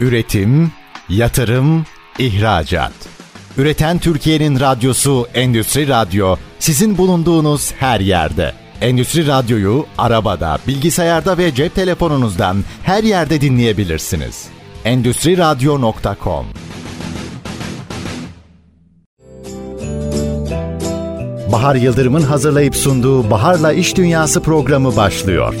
Üretim, yatırım, ihracat. Üreten Türkiye'nin radyosu Endüstri Radyo sizin bulunduğunuz her yerde. Endüstri Radyo'yu arabada, bilgisayarda ve cep telefonunuzdan her yerde dinleyebilirsiniz. Endüstri Radyo.com Bahar Yıldırım'ın hazırlayıp sunduğu Bahar'la İş Dünyası programı başlıyor.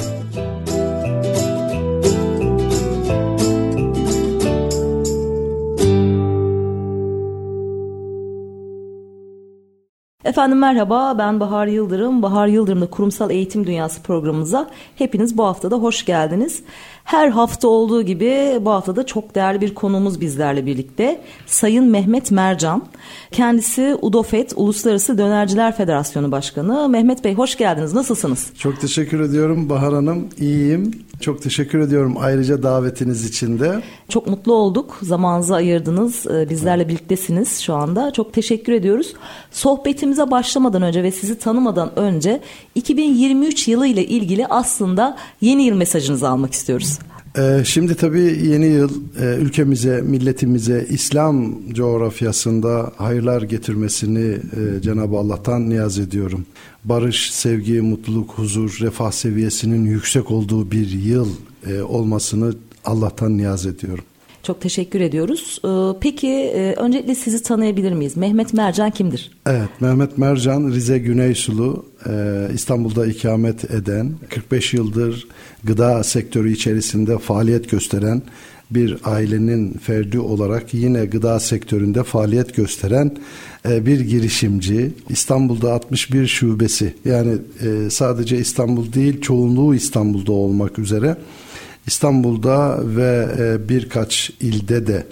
Efendim merhaba ben Bahar Yıldırım. Bahar Yıldırım'da Kurumsal Eğitim Dünyası programımıza hepiniz bu haftada hoş geldiniz. Her hafta olduğu gibi bu hafta da çok değerli bir konuğumuz bizlerle birlikte. Sayın Mehmet Mercan. Kendisi UDOFET Uluslararası Dönerciler Federasyonu Başkanı. Mehmet Bey hoş geldiniz. Nasılsınız? Çok teşekkür ediyorum Bahar Hanım. İyiyim. Çok teşekkür ediyorum ayrıca davetiniz için de. Çok mutlu olduk. Zamanınızı ayırdınız. Ee, bizlerle birliktesiniz şu anda. Çok teşekkür ediyoruz. Sohbetimize başlamadan önce ve sizi tanımadan önce 2023 yılı ile ilgili aslında yeni yıl mesajınızı almak istiyoruz. Ee, şimdi tabii yeni yıl e, ülkemize, milletimize, İslam coğrafyasında hayırlar getirmesini e, Cenab-ı Allah'tan niyaz ediyorum. Barış, sevgi, mutluluk, huzur, refah seviyesinin yüksek olduğu bir yıl e, olmasını Allah'tan niyaz ediyorum. Çok teşekkür ediyoruz. Ee, peki öncelikle sizi tanıyabilir miyiz? Mehmet Mercan kimdir? Evet, Mehmet Mercan Rize Güneysulu İstanbul'da ikamet eden 45 yıldır gıda sektörü içerisinde faaliyet gösteren bir ailenin ferdi olarak yine gıda sektöründe faaliyet gösteren e, bir girişimci. İstanbul'da 61 şubesi yani e, sadece İstanbul değil çoğunluğu İstanbul'da olmak üzere İstanbul'da ve e, birkaç ilde de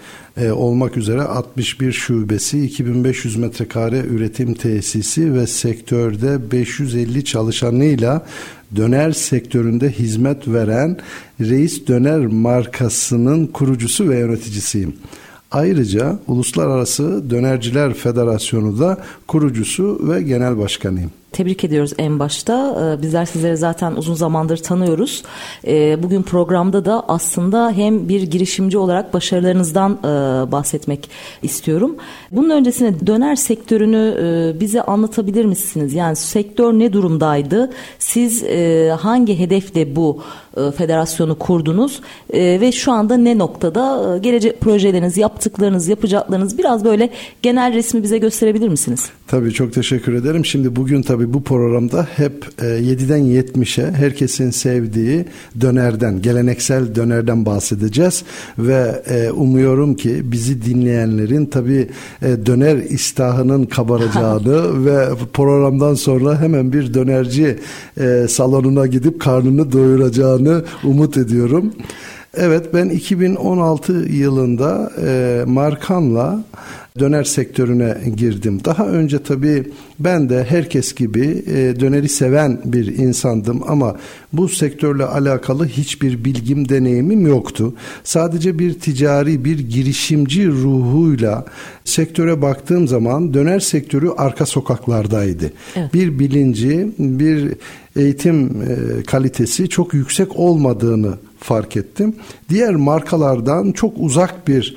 olmak üzere 61 şubesi, 2500 metrekare üretim tesisi ve sektörde 550 çalışanıyla döner sektöründe hizmet veren Reis Döner markasının kurucusu ve yöneticisiyim. Ayrıca Uluslararası Dönerciler Federasyonu da kurucusu ve genel başkanıyım tebrik ediyoruz en başta. Ee, bizler sizleri zaten uzun zamandır tanıyoruz. Ee, bugün programda da aslında hem bir girişimci olarak başarılarınızdan e, bahsetmek istiyorum. Bunun öncesine döner sektörünü e, bize anlatabilir misiniz? Yani sektör ne durumdaydı? Siz e, hangi hedefle bu federasyonu kurdunuz ve şu anda ne noktada gelecek projeleriniz, yaptıklarınız, yapacaklarınız biraz böyle genel resmi bize gösterebilir misiniz? Tabii çok teşekkür ederim. Şimdi bugün tabii bu programda hep e, 7'den 70'e herkesin sevdiği dönerden, geleneksel dönerden bahsedeceğiz ve e, umuyorum ki bizi dinleyenlerin tabii e, döner istahının kabaracağını ve programdan sonra hemen bir dönerci e, salonuna gidip karnını doyuracağını umut ediyorum. Evet ben 2016 yılında e, Markan'la döner sektörüne girdim. Daha önce tabii ben de herkes gibi e, döneri seven bir insandım ama bu sektörle alakalı hiçbir bilgim, deneyimim yoktu. Sadece bir ticari, bir girişimci ruhuyla sektöre baktığım zaman döner sektörü arka sokaklardaydı. Evet. Bir bilinci, bir eğitim e, kalitesi çok yüksek olmadığını fark ettim. Diğer markalardan çok uzak bir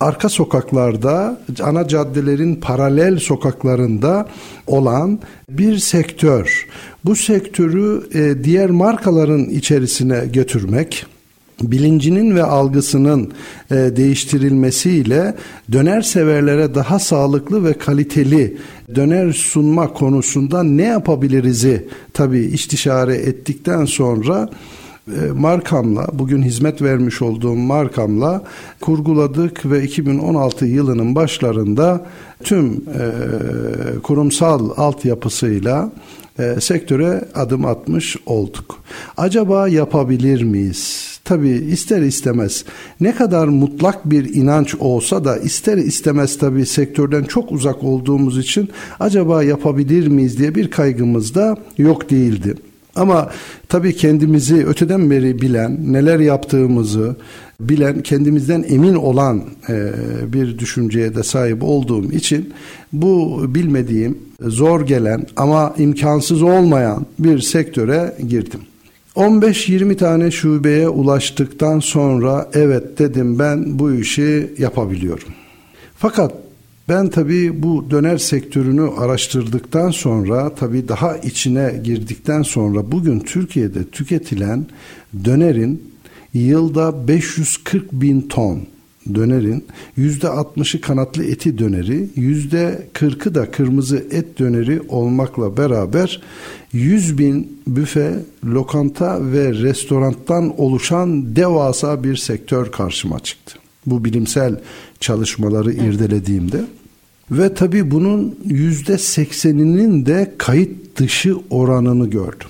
arka sokaklarda, ana caddelerin paralel sokaklarında olan bir sektör. Bu sektörü e, diğer markaların içerisine götürmek, bilincinin ve algısının e, değiştirilmesiyle döner severlere daha sağlıklı ve kaliteli döner sunma konusunda ne yapabiliriz'i tabii istişare ettikten sonra markamla bugün hizmet vermiş olduğum markamla kurguladık ve 2016 yılının başlarında tüm e, kurumsal altyapısıyla e, sektöre adım atmış olduk. Acaba yapabilir miyiz? Tabi ister istemez ne kadar mutlak bir inanç olsa da ister istemez tabi sektörden çok uzak olduğumuz için acaba yapabilir miyiz diye bir kaygımız da yok değildi. Ama tabii kendimizi öteden beri bilen, neler yaptığımızı bilen, kendimizden emin olan e, bir düşünceye de sahip olduğum için bu bilmediğim, zor gelen ama imkansız olmayan bir sektöre girdim. 15-20 tane şubeye ulaştıktan sonra evet dedim ben bu işi yapabiliyorum. Fakat ben tabii bu döner sektörünü araştırdıktan sonra tabii daha içine girdikten sonra bugün Türkiye'de tüketilen dönerin yılda 540 bin ton dönerin yüzde 60'ı kanatlı eti döneri, yüzde 40'ı da kırmızı et döneri olmakla beraber 100 bin büfe, lokanta ve restorantan oluşan devasa bir sektör karşıma çıktı. Bu bilimsel çalışmaları evet. irdelediğimde ve tabii bunun yüzde sekseninin de kayıt dışı oranını gördüm.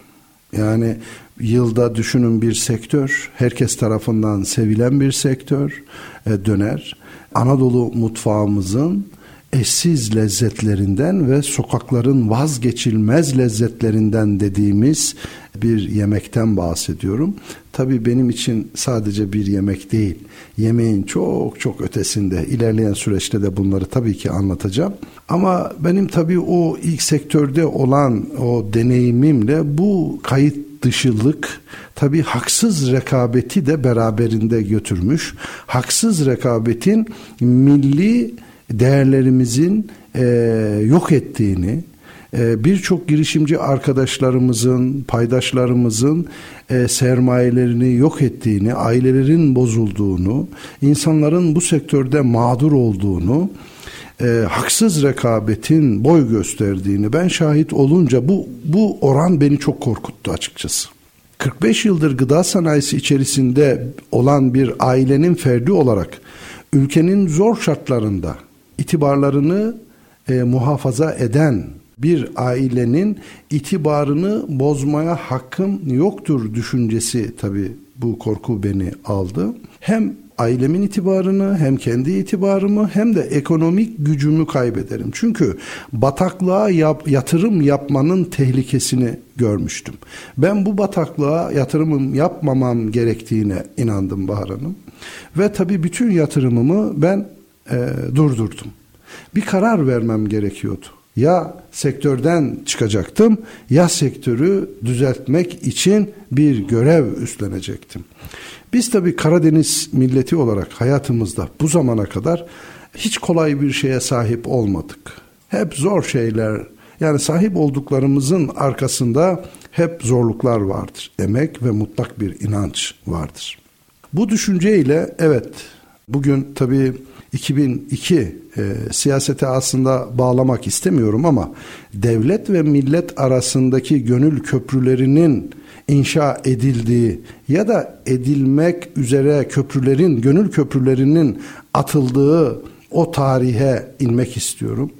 Yani yılda düşünün bir sektör, herkes tarafından sevilen bir sektör e, döner. Anadolu mutfağımızın eşsiz lezzetlerinden ve sokakların vazgeçilmez lezzetlerinden dediğimiz bir yemekten bahsediyorum. Tabii benim için sadece bir yemek değil. Yemeğin çok çok ötesinde. İlerleyen süreçte de bunları tabii ki anlatacağım. Ama benim tabii o ilk sektörde olan o deneyimimle bu kayıt dışılık tabii haksız rekabeti de beraberinde götürmüş. Haksız rekabetin milli değerlerimizin e, yok ettiğini, e, birçok girişimci arkadaşlarımızın, paydaşlarımızın e, sermayelerini yok ettiğini, ailelerin bozulduğunu, insanların bu sektörde mağdur olduğunu, e, haksız rekabetin boy gösterdiğini ben şahit olunca bu bu oran beni çok korkuttu açıkçası. 45 yıldır gıda sanayisi içerisinde olan bir ailenin ferdi olarak ülkenin zor şartlarında itibarlarını e, muhafaza eden bir ailenin itibarını bozmaya hakkım yoktur düşüncesi tabi bu korku beni aldı. Hem ailemin itibarını hem kendi itibarımı hem de ekonomik gücümü kaybederim. Çünkü bataklığa yap, yatırım yapmanın tehlikesini görmüştüm. Ben bu bataklığa yatırımım yapmamam gerektiğine inandım Bahar Hanım. Ve tabii bütün yatırımımı ben e, durdurdum. Bir karar vermem gerekiyordu. Ya sektörden çıkacaktım ya sektörü düzeltmek için bir görev üstlenecektim. Biz tabii Karadeniz milleti olarak hayatımızda bu zamana kadar hiç kolay bir şeye sahip olmadık. Hep zor şeyler yani sahip olduklarımızın arkasında hep zorluklar vardır. Emek ve mutlak bir inanç vardır. Bu düşünceyle evet bugün tabii 2002 e, siyasete aslında bağlamak istemiyorum ama devlet ve millet arasındaki gönül köprülerinin inşa edildiği ya da edilmek üzere köprülerin, gönül köprülerinin atıldığı o tarihe inmek istiyorum.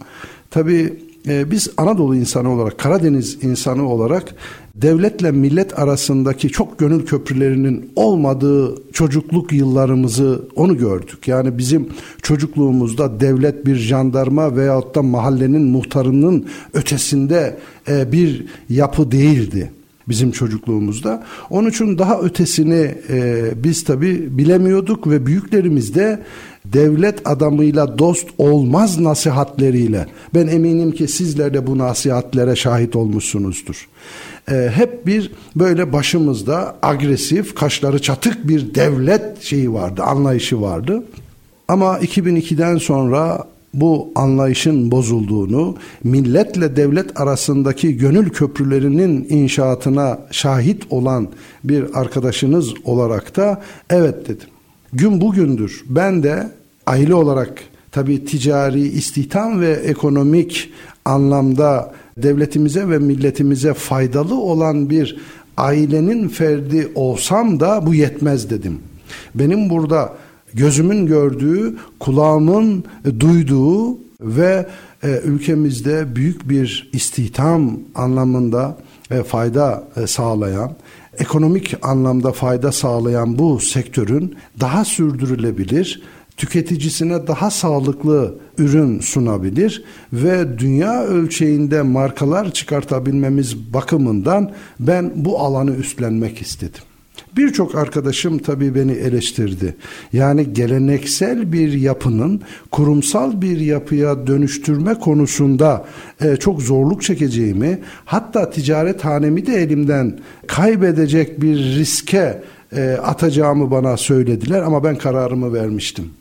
Tabii e, biz Anadolu insanı olarak, Karadeniz insanı olarak devletle millet arasındaki çok gönül köprülerinin olmadığı çocukluk yıllarımızı onu gördük. Yani bizim çocukluğumuzda devlet bir jandarma veyahut da mahallenin muhtarının ötesinde e, bir yapı değildi bizim çocukluğumuzda. Onun için daha ötesini e, biz tabi bilemiyorduk ve büyüklerimiz de devlet adamıyla dost olmaz nasihatleriyle ben eminim ki sizler de bu nasihatlere şahit olmuşsunuzdur. E, hep bir böyle başımızda agresif, kaşları çatık bir devlet şeyi vardı, anlayışı vardı. Ama 2002'den sonra bu anlayışın bozulduğunu, milletle devlet arasındaki gönül köprülerinin inşaatına şahit olan bir arkadaşınız olarak da evet dedim. Gün bugündür ben de aile olarak tabii ticari, istihdam ve ekonomik anlamda devletimize ve milletimize faydalı olan bir ailenin ferdi olsam da bu yetmez dedim. Benim burada gözümün gördüğü, kulağımın duyduğu ve e, ülkemizde büyük bir istihdam anlamında e, fayda e, sağlayan, ekonomik anlamda fayda sağlayan bu sektörün daha sürdürülebilir, tüketicisine daha sağlıklı ürün sunabilir ve dünya ölçeğinde markalar çıkartabilmemiz bakımından ben bu alanı üstlenmek istedim. Birçok arkadaşım tabii beni eleştirdi. Yani geleneksel bir yapının kurumsal bir yapıya dönüştürme konusunda e, çok zorluk çekeceğimi, hatta ticaret hanemi de elimden kaybedecek bir riske e, atacağımı bana söylediler ama ben kararımı vermiştim.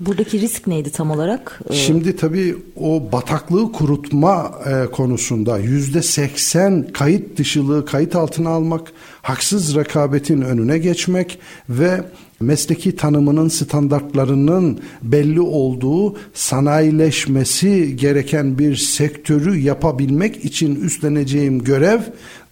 Buradaki risk neydi tam olarak? Ee, Şimdi tabii o bataklığı kurutma e, konusunda yüzde seksen kayıt dışılığı kayıt altına almak, haksız rekabetin önüne geçmek ve mesleki tanımının standartlarının belli olduğu sanayileşmesi gereken bir sektörü yapabilmek için üstleneceğim görev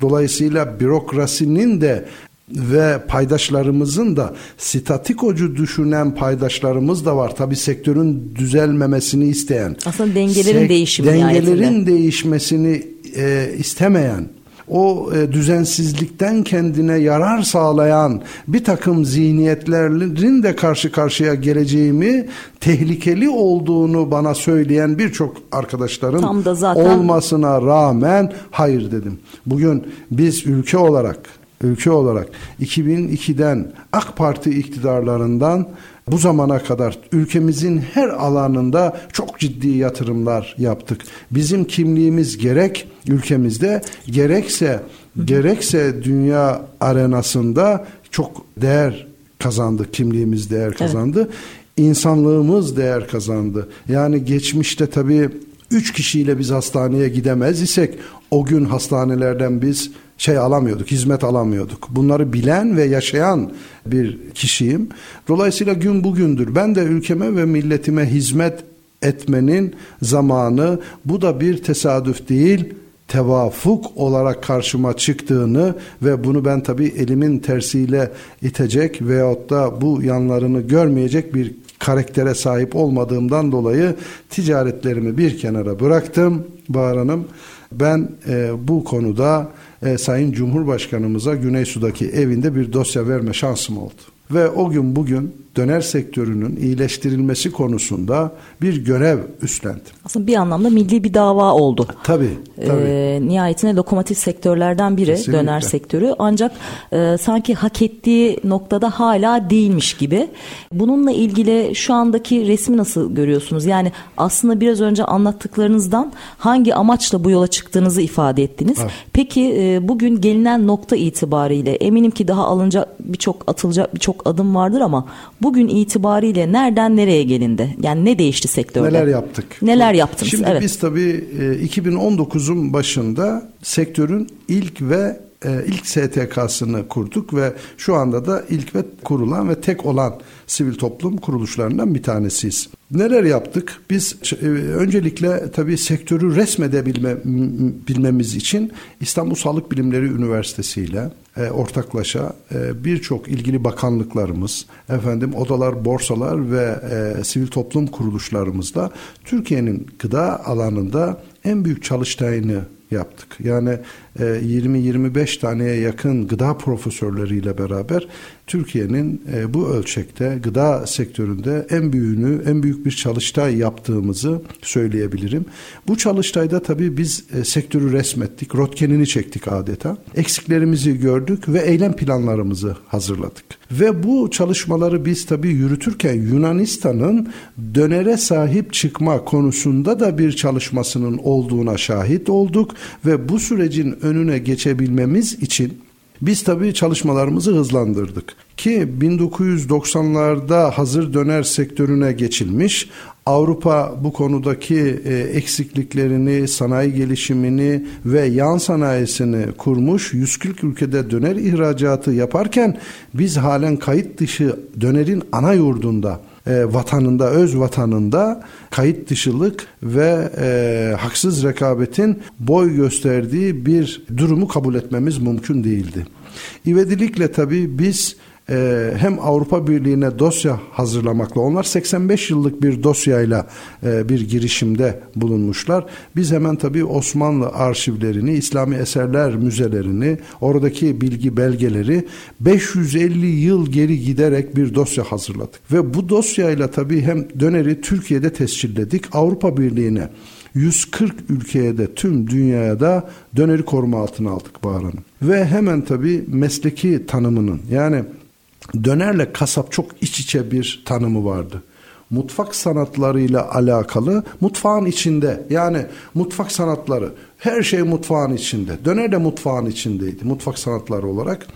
dolayısıyla bürokrasinin de ve paydaşlarımızın da statikocu düşünen paydaşlarımız da var. Tabi sektörün düzelmemesini isteyen. Aslında dengelerin değişimi Dengelerin nihayetinde. değişmesini e, istemeyen o e, düzensizlikten kendine yarar sağlayan bir takım zihniyetlerin de karşı karşıya geleceğimi tehlikeli olduğunu bana söyleyen birçok arkadaşların Tam da zaten... olmasına rağmen hayır dedim. Bugün biz ülke olarak ülke olarak 2002'den AK Parti iktidarlarından bu zamana kadar ülkemizin her alanında çok ciddi yatırımlar yaptık. Bizim kimliğimiz gerek ülkemizde gerekse gerekse dünya arenasında çok değer kazandı. Kimliğimiz değer kazandı. Evet. İnsanlığımız değer kazandı. Yani geçmişte tabii üç kişiyle biz hastaneye gidemez isek o gün hastanelerden biz şey alamıyorduk, hizmet alamıyorduk. Bunları bilen ve yaşayan bir kişiyim. Dolayısıyla gün bugündür. Ben de ülkeme ve milletime hizmet etmenin zamanı bu da bir tesadüf değil tevafuk olarak karşıma çıktığını ve bunu ben tabi elimin tersiyle itecek veyahut da bu yanlarını görmeyecek bir karaktere sahip olmadığımdan dolayı ticaretlerimi bir kenara bıraktım Bahar Hanım. Ben e, bu konuda e, Sayın Cumhurbaşkanımıza Güney Su'daki evinde bir dosya verme şansım oldu. Ve o gün bugün döner sektörünün iyileştirilmesi konusunda bir görev üstlendim. Aslında bir anlamda milli bir dava oldu. Tabii. tabii. Ee, nihayetinde lokomotif sektörlerden biri Kesinlikle. döner sektörü. Ancak e, sanki hak ettiği noktada hala değilmiş gibi. Bununla ilgili şu andaki resmi nasıl görüyorsunuz? Yani aslında biraz önce anlattıklarınızdan hangi amaçla bu yola çıktığınızı ifade ettiniz. Evet. Peki e, bugün gelinen nokta itibariyle eminim ki daha alınacak birçok atılacak birçok adım vardır ama bugün itibariyle nereden nereye gelindi? Yani ne değişti sektörde? Neler yaptık? Neler yaptınız? Şimdi evet. biz tabii 2019'un e, başında sektörün ilk ve e, ilk STK'sını kurduk ve şu anda da ilk ve kurulan ve tek olan sivil toplum kuruluşlarından bir tanesiyiz. Neler yaptık? Biz e, öncelikle tabii sektörü resmedebilme bilmemiz için İstanbul Sağlık Bilimleri Üniversitesi ile e, ortaklaşa e, birçok ilgili bakanlıklarımız, efendim odalar, borsalar ve sivil toplum kuruluşlarımızla Türkiye'nin gıda alanında en büyük çalıştayını yaptık. Yani 20-25 taneye yakın gıda profesörleriyle beraber Türkiye'nin e, bu ölçekte gıda sektöründe en büyüğünü, en büyük bir çalıştay yaptığımızı söyleyebilirim. Bu çalıştayda tabii biz e, sektörü resmettik, rotkenini çektik adeta. Eksiklerimizi gördük ve eylem planlarımızı hazırladık. Ve bu çalışmaları biz tabii yürütürken Yunanistan'ın dönere sahip çıkma konusunda da bir çalışmasının olduğuna şahit olduk. Ve bu sürecin önüne geçebilmemiz için biz tabii çalışmalarımızı hızlandırdık ki 1990'larda hazır döner sektörüne geçilmiş. Avrupa bu konudaki e, eksikliklerini, sanayi gelişimini ve yan sanayisini kurmuş. 140 ülkede döner ihracatı yaparken biz halen kayıt dışı dönerin ana yurdunda e, vatanında, öz vatanında kayıt dışılık ve e, haksız rekabetin boy gösterdiği bir durumu kabul etmemiz mümkün değildi. İvedilikle tabii biz e, hem Avrupa Birliği'ne dosya hazırlamakla onlar 85 yıllık bir dosyayla e, bir girişimde bulunmuşlar. Biz hemen tabii Osmanlı arşivlerini, İslami eserler müzelerini, oradaki bilgi belgeleri 550 yıl geri giderek bir dosya hazırladık. Ve bu dosyayla tabii hem döneri Türkiye'de tescilledik, Avrupa Birliği'ne 140 ülkeye de tüm dünyaya da döneri koruma altına aldık Bahar Hanım. Ve hemen tabii mesleki tanımının yani dönerle kasap çok iç içe bir tanımı vardı mutfak sanatlarıyla alakalı mutfağın içinde yani mutfak sanatları her şey mutfağın içinde. Döner de mutfağın içindeydi mutfak sanatları olarak.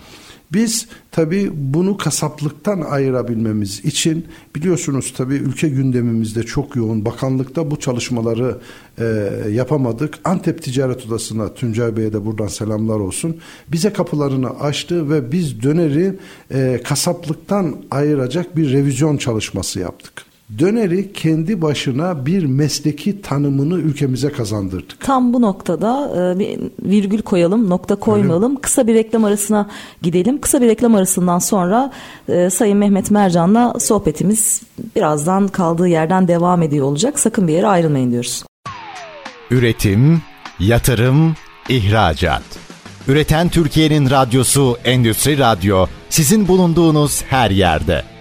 Biz tabi bunu kasaplıktan ayırabilmemiz için biliyorsunuz tabi ülke gündemimizde çok yoğun. Bakanlıkta bu çalışmaları e, yapamadık. Antep Ticaret Odası'na Tuncay Bey'e de buradan selamlar olsun. Bize kapılarını açtı ve biz döneri e, kasaplıktan ayıracak bir revizyon çalışması yaptık döneri kendi başına bir mesleki tanımını ülkemize kazandırdık. Tam bu noktada e, bir virgül koyalım, nokta koymayalım. Öyle. Kısa bir reklam arasına gidelim. Kısa bir reklam arasından sonra e, Sayın Mehmet Mercan'la sohbetimiz birazdan kaldığı yerden devam ediyor olacak. Sakın bir yere ayrılmayın diyoruz. Üretim, yatırım, ihracat. Üreten Türkiye'nin radyosu Endüstri Radyo sizin bulunduğunuz her yerde.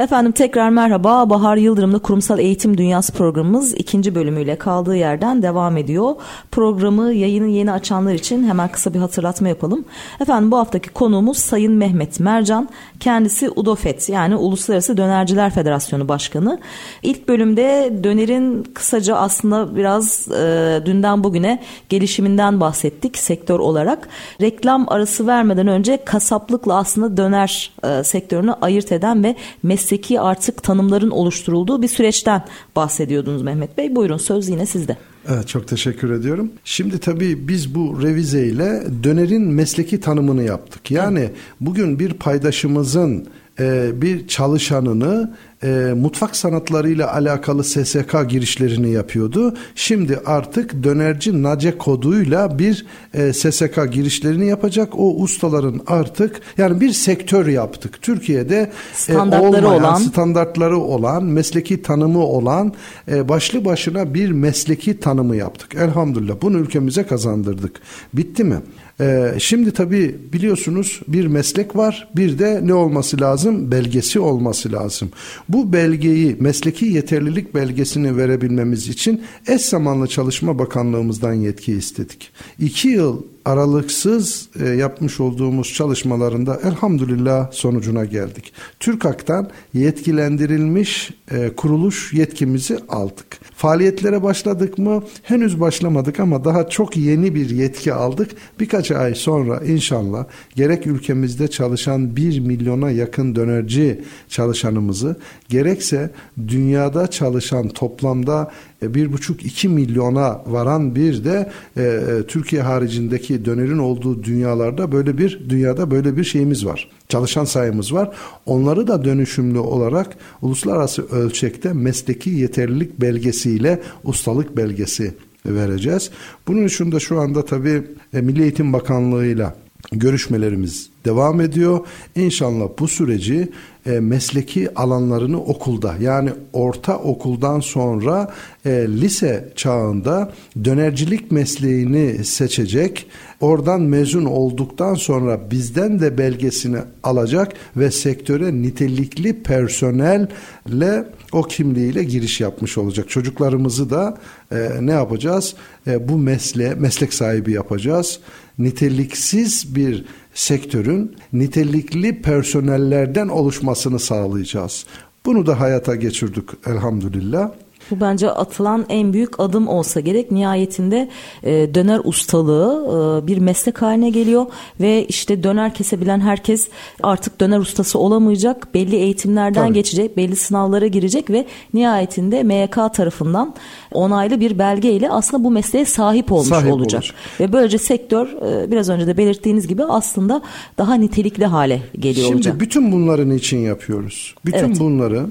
Efendim tekrar merhaba. Bahar Yıldırım'la Kurumsal Eğitim Dünyası programımız ikinci bölümüyle kaldığı yerden devam ediyor. Programı yayını yeni açanlar için hemen kısa bir hatırlatma yapalım. Efendim bu haftaki konuğumuz Sayın Mehmet Mercan. Kendisi UDOFET yani Uluslararası Dönerciler Federasyonu Başkanı. İlk bölümde dönerin kısaca aslında biraz e, dünden bugüne gelişiminden bahsettik sektör olarak. Reklam arası vermeden önce kasaplıkla aslında döner e, sektörünü ayırt eden ve meslek mesleki artık tanımların oluşturulduğu bir süreçten bahsediyordunuz Mehmet Bey. Buyurun söz yine sizde. Evet çok teşekkür ediyorum. Şimdi tabii biz bu revize ile dönerin mesleki tanımını yaptık. Yani bugün bir paydaşımızın e, bir çalışanını e, mutfak sanatlarıyla alakalı SSK girişlerini yapıyordu. Şimdi artık dönerci NACE koduyla bir e, SSK girişlerini yapacak. O ustaların artık yani bir sektör yaptık. Türkiye'de standartları e, olmayan, olan standartları olan, mesleki tanımı olan e, başlı başına bir mesleki tanımı yaptık. Elhamdülillah bunu ülkemize kazandırdık. Bitti mi? Ee, şimdi tabii biliyorsunuz bir meslek var bir de ne olması lazım? Belgesi olması lazım. Bu belgeyi mesleki yeterlilik belgesini verebilmemiz için eş zamanlı Çalışma Bakanlığımızdan yetki istedik. İki yıl aralıksız e, yapmış olduğumuz çalışmalarında elhamdülillah sonucuna geldik. TÜRKAK'tan yetkilendirilmiş e, kuruluş yetkimizi aldık. Faaliyetlere başladık mı? Henüz başlamadık ama daha çok yeni bir yetki aldık. Birkaç ay sonra inşallah gerek ülkemizde çalışan bir milyona yakın dönerci çalışanımızı gerekse dünyada çalışan toplamda e, bir buçuk iki milyona varan bir de e, e, Türkiye haricindeki dönerin olduğu dünyalarda böyle bir dünyada böyle bir şeyimiz var. Çalışan sayımız var. Onları da dönüşümlü olarak uluslararası ölçekte mesleki yeterlilik belgesiyle ustalık belgesi vereceğiz. Bunun için de şu anda tabii e, Milli Eğitim Bakanlığı'yla görüşmelerimiz devam ediyor. İnşallah bu süreci e, mesleki alanlarını okulda yani orta okuldan sonra e, lise çağında dönercilik mesleğini seçecek. Oradan mezun olduktan sonra bizden de belgesini alacak ve sektöre nitelikli personelle o kimliğiyle giriş yapmış olacak. Çocuklarımızı da e, ne yapacağız? E, bu mesle meslek sahibi yapacağız. Niteliksiz bir sektörün nitelikli personellerden oluşmasını sağlayacağız. Bunu da hayata geçirdik elhamdülillah. Bu bence atılan en büyük adım olsa gerek. Nihayetinde e, döner ustalığı e, bir meslek haline geliyor ve işte döner kesebilen herkes artık döner ustası olamayacak. Belli eğitimlerden Tabii. geçecek, belli sınavlara girecek ve nihayetinde MYK tarafından onaylı bir belgeyle aslında bu mesleğe sahip olmuş sahip olacak. olacak. Ve böylece sektör e, biraz önce de belirttiğiniz gibi aslında daha nitelikli hale geliyor Şimdi olacak. Şimdi bütün bunların için yapıyoruz. Bütün evet. bunları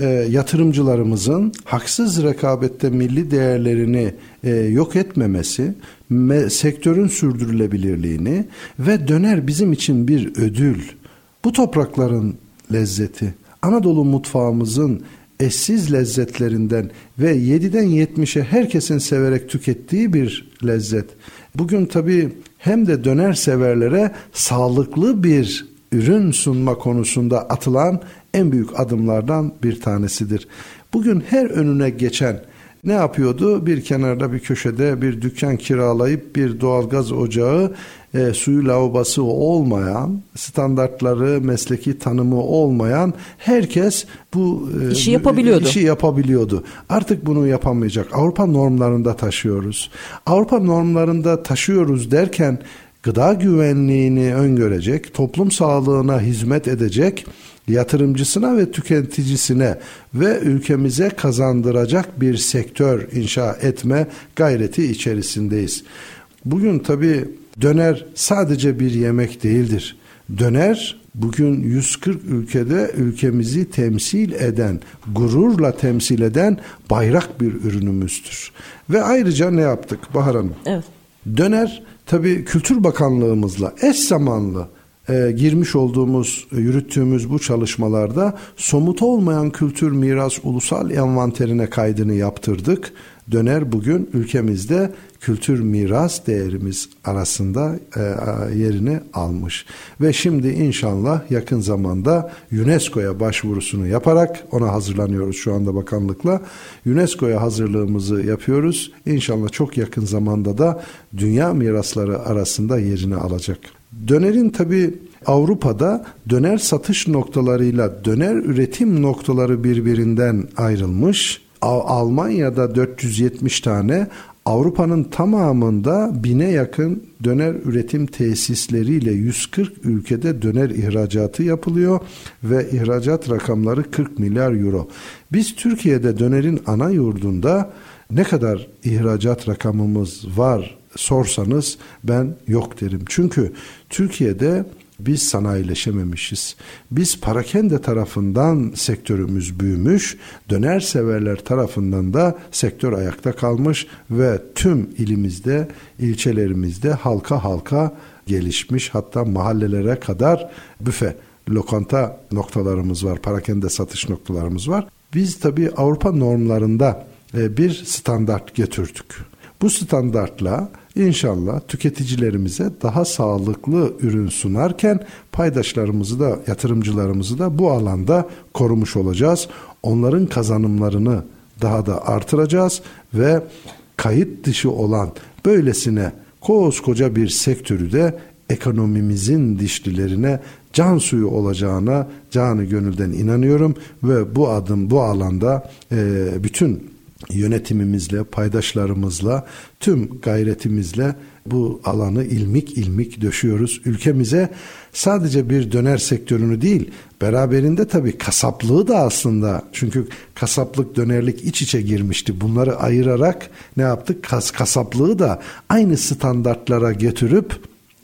e, yatırımcılarımızın haksız rekabette milli değerlerini e, yok etmemesi, me, sektörün sürdürülebilirliğini ve döner bizim için bir ödül. Bu toprakların lezzeti, Anadolu mutfağımızın eşsiz lezzetlerinden ve 7'den 70'e herkesin severek tükettiği bir lezzet. Bugün tabii hem de döner severlere sağlıklı bir ürün sunma konusunda atılan en büyük adımlardan bir tanesidir. Bugün her önüne geçen ne yapıyordu? Bir kenarda bir köşede bir dükkan kiralayıp bir doğalgaz ocağı e, suyu lavabası olmayan, standartları, mesleki tanımı olmayan herkes bu e, işi yapabiliyordu. işi yapabiliyordu. Artık bunu yapamayacak. Avrupa normlarında taşıyoruz. Avrupa normlarında taşıyoruz derken gıda güvenliğini öngörecek, toplum sağlığına hizmet edecek, yatırımcısına ve tüketicisine ve ülkemize kazandıracak bir sektör inşa etme gayreti içerisindeyiz. Bugün tabi döner sadece bir yemek değildir. Döner bugün 140 ülkede ülkemizi temsil eden, gururla temsil eden bayrak bir ürünümüzdür. Ve ayrıca ne yaptık Bahar Hanım? Evet. Döner tabii Kültür Bakanlığımızla eş zamanlı e, girmiş olduğumuz, e, yürüttüğümüz bu çalışmalarda somut olmayan kültür miras ulusal envanterine kaydını yaptırdık. Döner bugün ülkemizde kültür miras değerimiz arasında e, yerini almış. Ve şimdi inşallah yakın zamanda UNESCO'ya başvurusunu yaparak ona hazırlanıyoruz şu anda bakanlıkla. UNESCO'ya hazırlığımızı yapıyoruz. İnşallah çok yakın zamanda da dünya mirasları arasında yerini alacak. Dönerin tabi Avrupa'da döner satış noktalarıyla döner üretim noktaları birbirinden ayrılmış. Almanya'da 470 tane, Avrupa'nın tamamında bine yakın döner üretim tesisleriyle 140 ülkede döner ihracatı yapılıyor ve ihracat rakamları 40 milyar euro. Biz Türkiye'de dönerin ana yurdunda ne kadar ihracat rakamımız var sorsanız ben yok derim. Çünkü Türkiye'de biz sanayileşememişiz. Biz parakende tarafından sektörümüz büyümüş, döner severler tarafından da sektör ayakta kalmış ve tüm ilimizde, ilçelerimizde halka halka gelişmiş hatta mahallelere kadar büfe, lokanta noktalarımız var, parakende satış noktalarımız var. Biz tabii Avrupa normlarında e, bir standart getirdik. Bu standartla İnşallah tüketicilerimize daha sağlıklı ürün sunarken paydaşlarımızı da yatırımcılarımızı da bu alanda korumuş olacağız. Onların kazanımlarını daha da artıracağız ve kayıt dışı olan böylesine koskoca bir sektörü de ekonomimizin dişlilerine can suyu olacağına canı gönülden inanıyorum ve bu adım bu alanda e, bütün yönetimimizle, paydaşlarımızla, tüm gayretimizle bu alanı ilmik ilmik döşüyoruz. Ülkemize sadece bir döner sektörünü değil, beraberinde tabii kasaplığı da aslında çünkü kasaplık dönerlik iç içe girmişti. Bunları ayırarak ne yaptık? Kas, kasaplığı da aynı standartlara getirip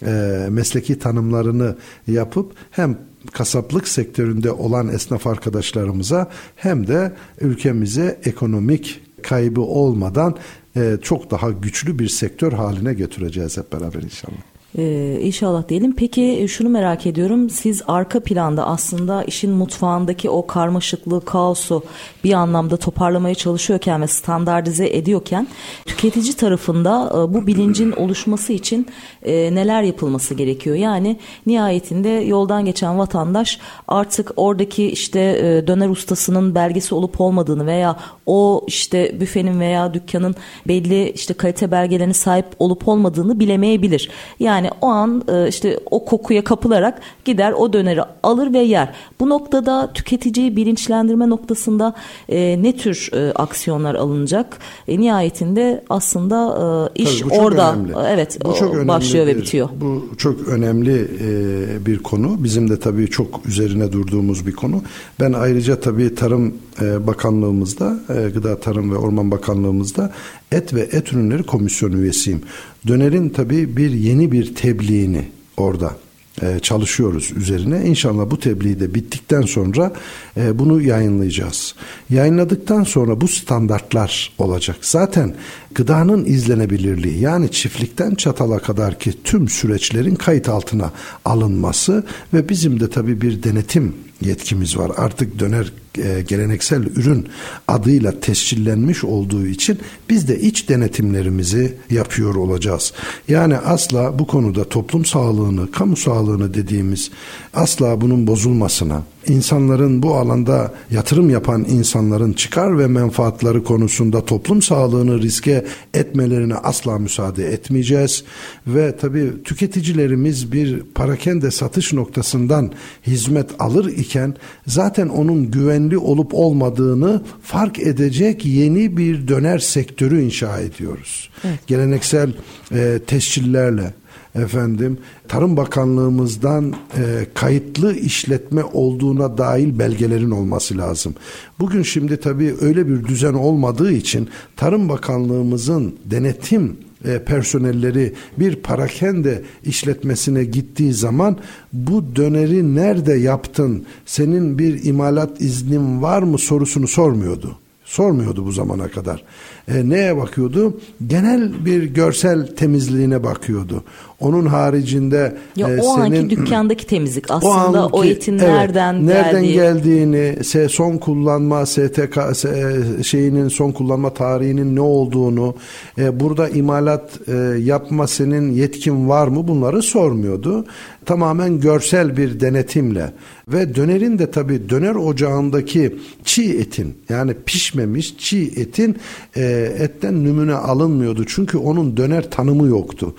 e, mesleki tanımlarını yapıp hem kasaplık sektöründe olan esnaf arkadaşlarımıza hem de ülkemize ekonomik kaybı olmadan e, çok daha güçlü bir sektör haline götüreceğiz hep beraber inşallah. Ee, inşallah diyelim. Peki e, şunu merak ediyorum. Siz arka planda aslında işin mutfağındaki o karmaşıklığı, kaosu bir anlamda toparlamaya çalışıyorken ve standartize ediyorken tüketici tarafında e, bu bilincin oluşması için e, neler yapılması gerekiyor? Yani nihayetinde yoldan geçen vatandaş artık oradaki işte e, döner ustasının belgesi olup olmadığını veya o işte büfenin veya dükkanın belli işte kalite belgelerine sahip olup olmadığını bilemeyebilir. Yani o an e, işte o kokuya kapılarak gider o döneri alır ve yer. Bu noktada tüketiciyi bilinçlendirme noktasında e, ne tür e, aksiyonlar alınacak? E, nihayetinde aslında e, iş Tabii, orada önemli. evet bu çok önemli başlıyor bir, ve bitiyor. Bu çok önemli e, bir konu. Bizim de tabii çok üzerine durduğumuz bir konu. Ben ayrıca tabii Tarım Bakanlığımızda, e, Gıda Tarım ve Orman Bakanlığımızda et ve et ürünleri komisyon üyesiyim. Dönerin tabii bir yeni bir tebliğini orada e, çalışıyoruz üzerine. İnşallah bu tebliğ de bittikten sonra e, bunu yayınlayacağız. Yayınladıktan sonra bu standartlar olacak. Zaten gıdanın izlenebilirliği yani çiftlikten çatala kadar ki tüm süreçlerin kayıt altına alınması ve bizim de tabii bir denetim yetkimiz var. Artık döner e, geleneksel ürün adıyla tescillenmiş olduğu için biz de iç denetimlerimizi yapıyor olacağız. Yani asla bu konuda toplum sağlığını, kamu sağlığını dediğimiz asla bunun bozulmasına, insanların bu alanda yatırım yapan insanların çıkar ve menfaatları konusunda toplum sağlığını riske etmelerine asla müsaade etmeyeceğiz ve tabii tüketicilerimiz bir parakende satış noktasından hizmet alır iken zaten onun güvenli olup olmadığını fark edecek yeni bir döner sektörü inşa ediyoruz. Evet. Geleneksel e, tescillerle efendim Tarım Bakanlığımızdan e, kayıtlı işletme olduğuna dair belgelerin olması lazım. Bugün şimdi tabii öyle bir düzen olmadığı için Tarım Bakanlığımızın denetim e, personelleri bir parakende işletmesine gittiği zaman bu döneri nerede yaptın senin bir imalat iznin var mı sorusunu sormuyordu. Sormuyordu bu zamana kadar. E, neye bakıyordu? Genel bir görsel temizliğine bakıyordu. Onun haricinde ya e, o senin anki dükkandaki temizlik aslında o, anki, o etin evet, nereden nereden geldiği... geldiğini, son kullanma STK şeyinin son kullanma tarihinin ne olduğunu, e, burada imalat e, yapma senin yetkin var mı bunları sormuyordu. Tamamen görsel bir denetimle ve dönerin de tabi döner ocağındaki çiğ etin yani pişmemiş çiğ etin e, etten numune alınmıyordu. Çünkü onun döner tanımı yoktu.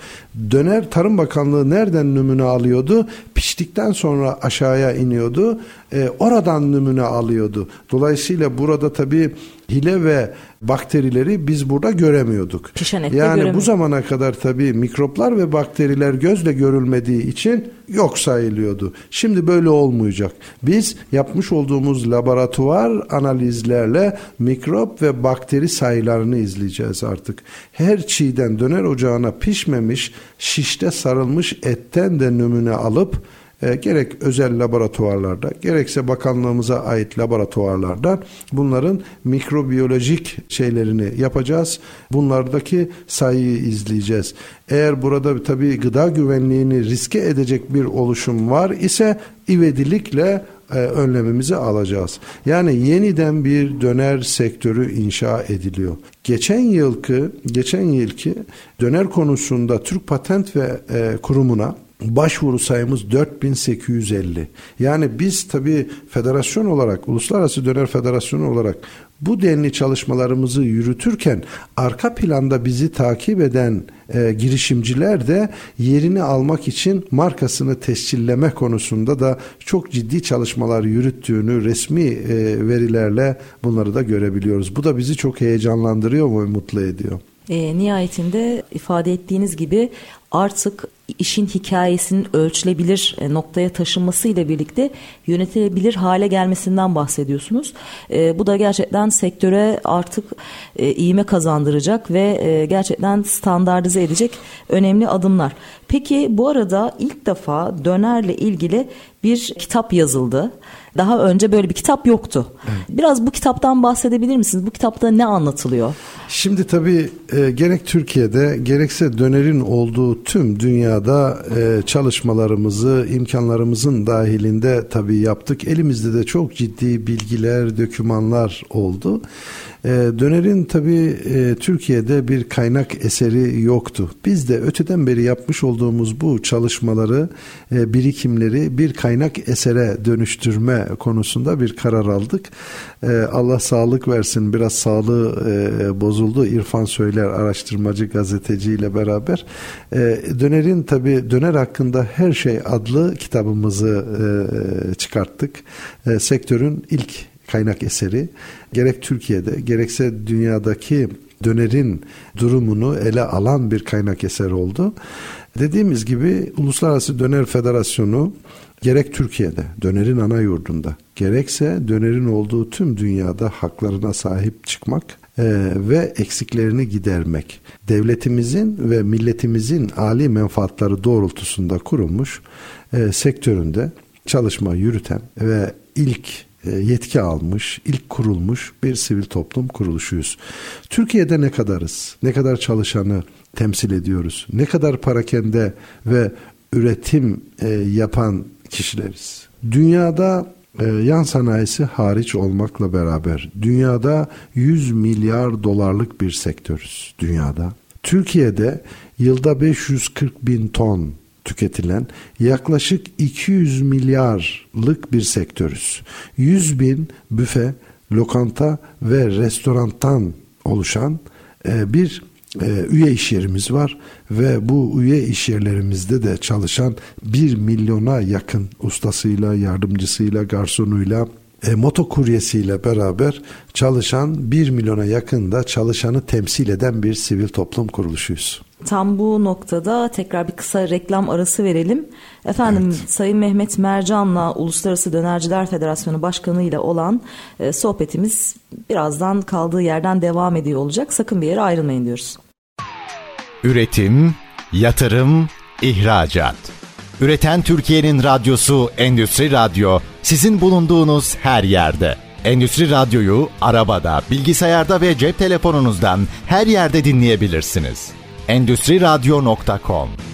Döner Tarım Bakanlığı nereden numune alıyordu? Piştikten sonra aşağıya iniyordu. E, oradan numune alıyordu. Dolayısıyla burada tabii hile ve bakterileri biz burada göremiyorduk. yani bu zamana kadar tabii mikroplar ve bakteriler gözle görülmediği için yok sayılıyordu. Şimdi böyle olmayacak. Biz yapmış olduğumuz laboratuvar analizlerle mikrop ve bakteri sayılarını izleyeceğiz artık. Her çiğden döner ocağına pişmemiş, şişte sarılmış etten de numune alıp e, gerek özel laboratuvarlarda gerekse bakanlığımıza ait laboratuvarlarda bunların mikrobiyolojik şeylerini yapacağız. Bunlardaki sayıyı izleyeceğiz. Eğer burada tabii gıda güvenliğini riske edecek bir oluşum var ise ivedilikle e, önlemimizi alacağız. Yani yeniden bir döner sektörü inşa ediliyor. Geçen yılki geçen yılki döner konusunda Türk Patent ve e, Kurumu'na başvuru sayımız 4850. Yani biz tabii federasyon olarak, Uluslararası Döner Federasyonu olarak bu denli çalışmalarımızı yürütürken arka planda bizi takip eden e, girişimciler de yerini almak için markasını tescilleme konusunda da çok ciddi çalışmalar yürüttüğünü resmi e, verilerle bunları da görebiliyoruz. Bu da bizi çok heyecanlandırıyor ve mutlu ediyor. E, nihayetinde ifade ettiğiniz gibi artık işin hikayesinin ölçülebilir e, noktaya taşınmasıyla birlikte yönetilebilir hale gelmesinden bahsediyorsunuz. E, bu da gerçekten sektöre artık e, iğme kazandıracak ve e, gerçekten standartize edecek önemli adımlar. Peki bu arada ilk defa dönerle ilgili bir kitap yazıldı. Daha önce böyle bir kitap yoktu. Evet. Biraz bu kitaptan bahsedebilir misiniz? Bu kitapta ne anlatılıyor? Şimdi tabii e, gerek Türkiye'de gerekse dönerin olduğu tüm dünyada e, çalışmalarımızı imkanlarımızın dahilinde tabii yaptık. Elimizde de çok ciddi bilgiler, dokümanlar oldu. E, dönerin tabii e, Türkiye'de bir kaynak eseri yoktu. Biz de öteden beri yapmış olduğumuz bu çalışmaları, e, birikimleri bir kaynak esere dönüştürme konusunda bir karar aldık. E, Allah sağlık versin. Biraz sağlığı e, bozuldu. İrfan Söyler araştırmacı gazeteci ile beraber. E, dönerin tabii döner hakkında her şey adlı kitabımızı e, çıkarttık. E, sektörün ilk kaynak eseri gerek Türkiye'de gerekse dünyadaki dönerin durumunu ele alan bir kaynak eser oldu. Dediğimiz gibi Uluslararası Döner Federasyonu gerek Türkiye'de dönerin ana yurdunda gerekse dönerin olduğu tüm dünyada haklarına sahip çıkmak e, ve eksiklerini gidermek. Devletimizin ve milletimizin âli menfaatları doğrultusunda kurulmuş e, sektöründe çalışma yürüten ve ilk e, yetki almış, ilk kurulmuş bir sivil toplum kuruluşuyuz. Türkiye'de ne kadarız? Ne kadar çalışanı temsil ediyoruz? Ne kadar parakende ve üretim e, yapan kişileriz? Dünyada e, yan sanayisi hariç olmakla beraber dünyada 100 milyar dolarlık bir sektörüz dünyada. Türkiye'de yılda 540 bin ton tüketilen yaklaşık 200 milyarlık bir sektörüz. 100 bin büfe, lokanta ve restorantan oluşan e, bir e, üye iş yerimiz var ve bu üye iş yerlerimizde de çalışan 1 milyona yakın ustasıyla, yardımcısıyla, garsonuyla, e, motokuryesiyle beraber çalışan 1 milyona yakın da çalışanı temsil eden bir sivil toplum kuruluşuyuz. Tam bu noktada tekrar bir kısa reklam arası verelim. Efendim evet. Sayın Mehmet Mercan'la Uluslararası Dönerciler Federasyonu Başkanı ile olan e, sohbetimiz birazdan kaldığı yerden devam ediyor olacak. Sakın bir yere ayrılmayın diyoruz. Üretim, yatırım, ihracat. Üreten Türkiye'nin radyosu Endüstri Radyo sizin bulunduğunuz her yerde. Endüstri Radyo'yu arabada, bilgisayarda ve cep telefonunuzdan her yerde dinleyebilirsiniz endüstriradyo.com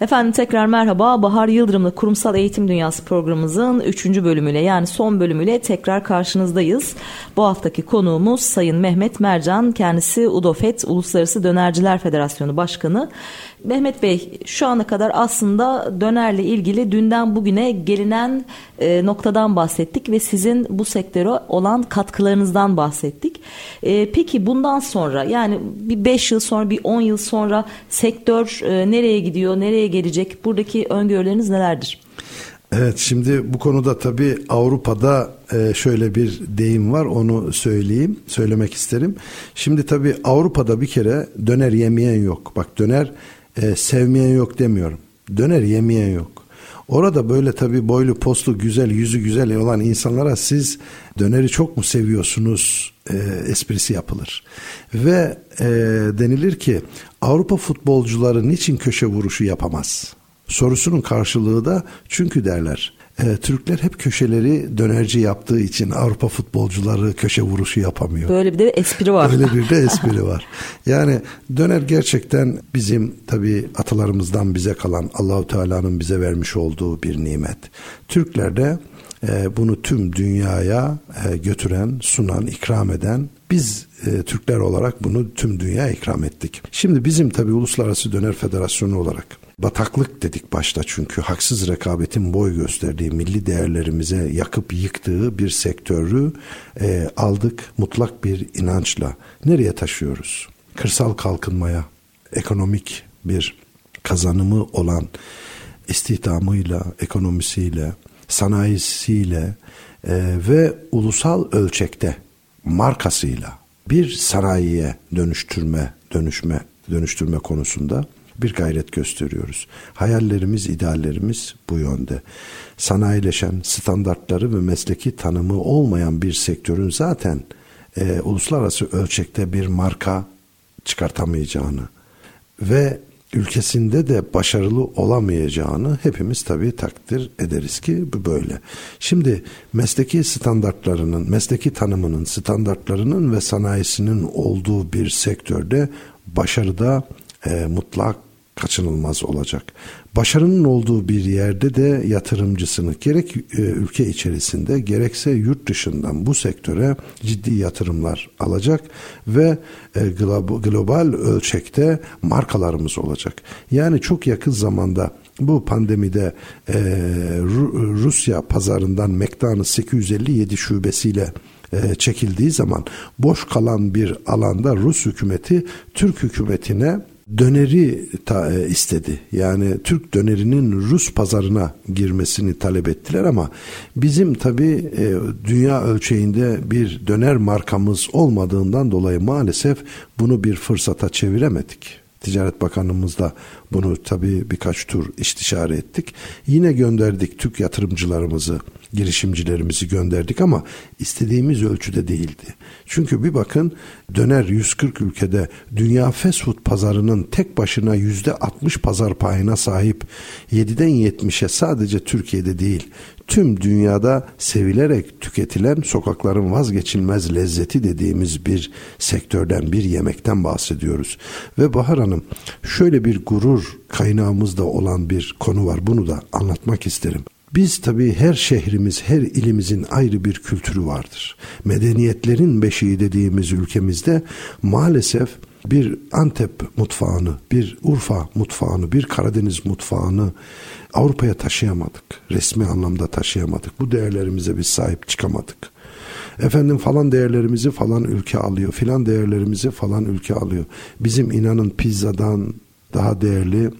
Efendim tekrar merhaba. Bahar Yıldırım'la Kurumsal Eğitim Dünyası programımızın 3. bölümüyle yani son bölümüyle tekrar karşınızdayız. Bu haftaki konuğumuz Sayın Mehmet Mercan. Kendisi UDOFET Uluslararası Dönerciler Federasyonu Başkanı. Mehmet Bey şu ana kadar aslında dönerle ilgili dünden bugüne gelinen e, noktadan bahsettik ve sizin bu sektöre olan katkılarınızdan bahsettik. E, peki bundan sonra yani bir 5 yıl sonra bir 10 yıl sonra sektör e, nereye gidiyor, nereye gelecek? Buradaki öngörüleriniz nelerdir? Evet şimdi bu konuda tabii Avrupa'da e, şöyle bir deyim var onu söyleyeyim söylemek isterim. Şimdi tabii Avrupa'da bir kere döner yemeyen yok. Bak döner e, sevmeyen yok demiyorum. Döner yemeyen yok. Orada böyle tabii boylu postlu güzel yüzü güzel olan insanlara siz döneri çok mu seviyorsunuz e, esprisi yapılır. Ve e, denilir ki Avrupa futbolcuları niçin köşe vuruşu yapamaz? Sorusunun karşılığı da çünkü derler e, Türkler hep köşeleri dönerci yaptığı için Avrupa futbolcuları köşe vuruşu yapamıyor. Böyle bir de espri var. Böyle bir de espri var. Yani döner gerçekten bizim tabi atalarımızdan bize kalan Allahu Teala'nın bize vermiş olduğu bir nimet. Türkler de e, bunu tüm dünyaya e, götüren, sunan, ikram eden biz e, Türkler olarak bunu tüm dünya ikram ettik. Şimdi bizim tabi Uluslararası Döner Federasyonu olarak bataklık dedik başta çünkü haksız rekabetin boy gösterdiği milli değerlerimize yakıp yıktığı bir sektörü e, aldık mutlak bir inançla. Nereye taşıyoruz? Kırsal kalkınmaya, ekonomik bir kazanımı olan istihdamıyla, ekonomisiyle, sanayisiyle e, ve ulusal ölçekte markasıyla bir sanayiye dönüştürme, dönüşme, dönüştürme konusunda bir gayret gösteriyoruz. Hayallerimiz, ideallerimiz bu yönde. Sanayileşen, standartları ve mesleki tanımı olmayan bir sektörün zaten e, uluslararası ölçekte bir marka çıkartamayacağını ve ülkesinde de başarılı olamayacağını hepimiz tabii takdir ederiz ki bu böyle. Şimdi mesleki standartlarının, mesleki tanımının, standartlarının ve sanayisinin olduğu bir sektörde başarıda e, mutlak kaçınılmaz olacak. Başarının olduğu bir yerde de yatırımcısını gerek e, ülke içerisinde gerekse yurt dışından bu sektöre ciddi yatırımlar alacak ve e, global ölçekte markalarımız olacak. Yani çok yakın zamanda bu pandemide e, Rusya pazarından McDonald's 857 şubesiyle e, çekildiği zaman boş kalan bir alanda Rus hükümeti Türk hükümetine döneri ta, e, istedi. Yani Türk dönerinin Rus pazarına girmesini talep ettiler ama bizim tabi e, dünya ölçeğinde bir döner markamız olmadığından dolayı maalesef bunu bir fırsata çeviremedik. Ticaret Bakanlığımızla bunu tabii birkaç tur istişare ettik. Yine gönderdik Türk yatırımcılarımızı, girişimcilerimizi gönderdik ama istediğimiz ölçüde değildi. Çünkü bir bakın döner 140 ülkede dünya fast food pazarının tek başına yüzde 60 pazar payına sahip 7'den 70'e sadece Türkiye'de değil tüm dünyada sevilerek tüketilen sokakların vazgeçilmez lezzeti dediğimiz bir sektörden bir yemekten bahsediyoruz. Ve Bahar Hanım şöyle bir gurur kaynağımızda olan bir konu var bunu da anlatmak isterim. Biz tabii her şehrimiz, her ilimizin ayrı bir kültürü vardır. Medeniyetlerin beşiği dediğimiz ülkemizde maalesef bir Antep mutfağını, bir Urfa mutfağını, bir Karadeniz mutfağını Avrupa'ya taşıyamadık. Resmi anlamda taşıyamadık. Bu değerlerimize biz sahip çıkamadık. Efendim falan değerlerimizi falan ülke alıyor. Filan değerlerimizi falan ülke alıyor. Bizim inanın pizzadan daha değerli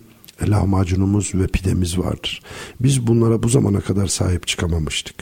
lahmacunumuz ve pidemiz vardır. Biz bunlara bu zamana kadar sahip çıkamamıştık.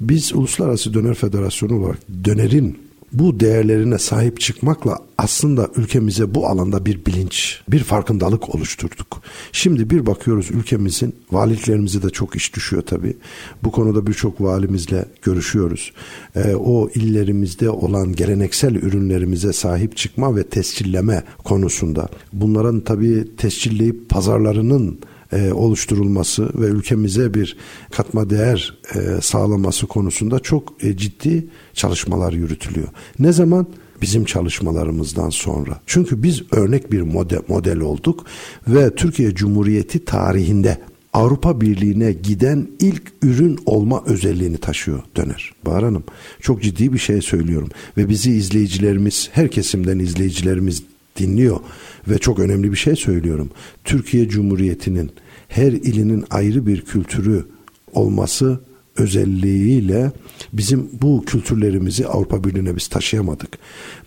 Biz Uluslararası Döner Federasyonu olarak dönerin bu değerlerine sahip çıkmakla aslında ülkemize bu alanda bir bilinç, bir farkındalık oluşturduk. Şimdi bir bakıyoruz ülkemizin valiliklerimize de çok iş düşüyor tabii. Bu konuda birçok valimizle görüşüyoruz. Ee, o illerimizde olan geleneksel ürünlerimize sahip çıkma ve tescilleme konusunda. Bunların tabii tescilleyip pazarlarının e, oluşturulması ve ülkemize bir katma değer e, sağlaması konusunda çok e, ciddi çalışmalar yürütülüyor. Ne zaman? Bizim çalışmalarımızdan sonra. Çünkü biz örnek bir model, model olduk ve Türkiye Cumhuriyeti tarihinde Avrupa Birliği'ne giden ilk ürün olma özelliğini taşıyor döner. Bahar Hanım çok ciddi bir şey söylüyorum ve bizi izleyicilerimiz her kesimden izleyicilerimiz dinliyor ve çok önemli bir şey söylüyorum. Türkiye Cumhuriyeti'nin her ilinin ayrı bir kültürü olması özelliğiyle bizim bu kültürlerimizi Avrupa Birliği'ne biz taşıyamadık.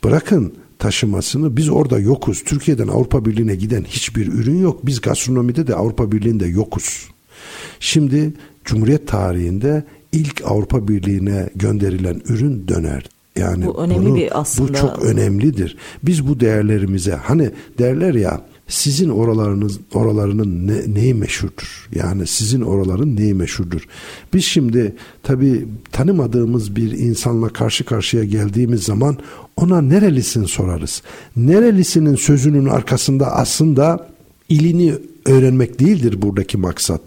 Bırakın taşımasını biz orada yokuz. Türkiye'den Avrupa Birliği'ne giden hiçbir ürün yok. Biz gastronomide de Avrupa Birliği'nde yokuz. Şimdi Cumhuriyet tarihinde ilk Avrupa Birliği'ne gönderilen ürün döner. Yani bu önemli bunu, bir aslında. Bu çok önemlidir. Biz bu değerlerimize hani derler ya sizin oralarınız oralarının ne, neyi meşhurdur? Yani sizin oraların neyi meşhurdur? Biz şimdi tabi tanımadığımız bir insanla karşı karşıya geldiğimiz zaman ona nerelisin sorarız. Nerelisinin sözünün arkasında aslında ilini öğrenmek değildir buradaki maksat.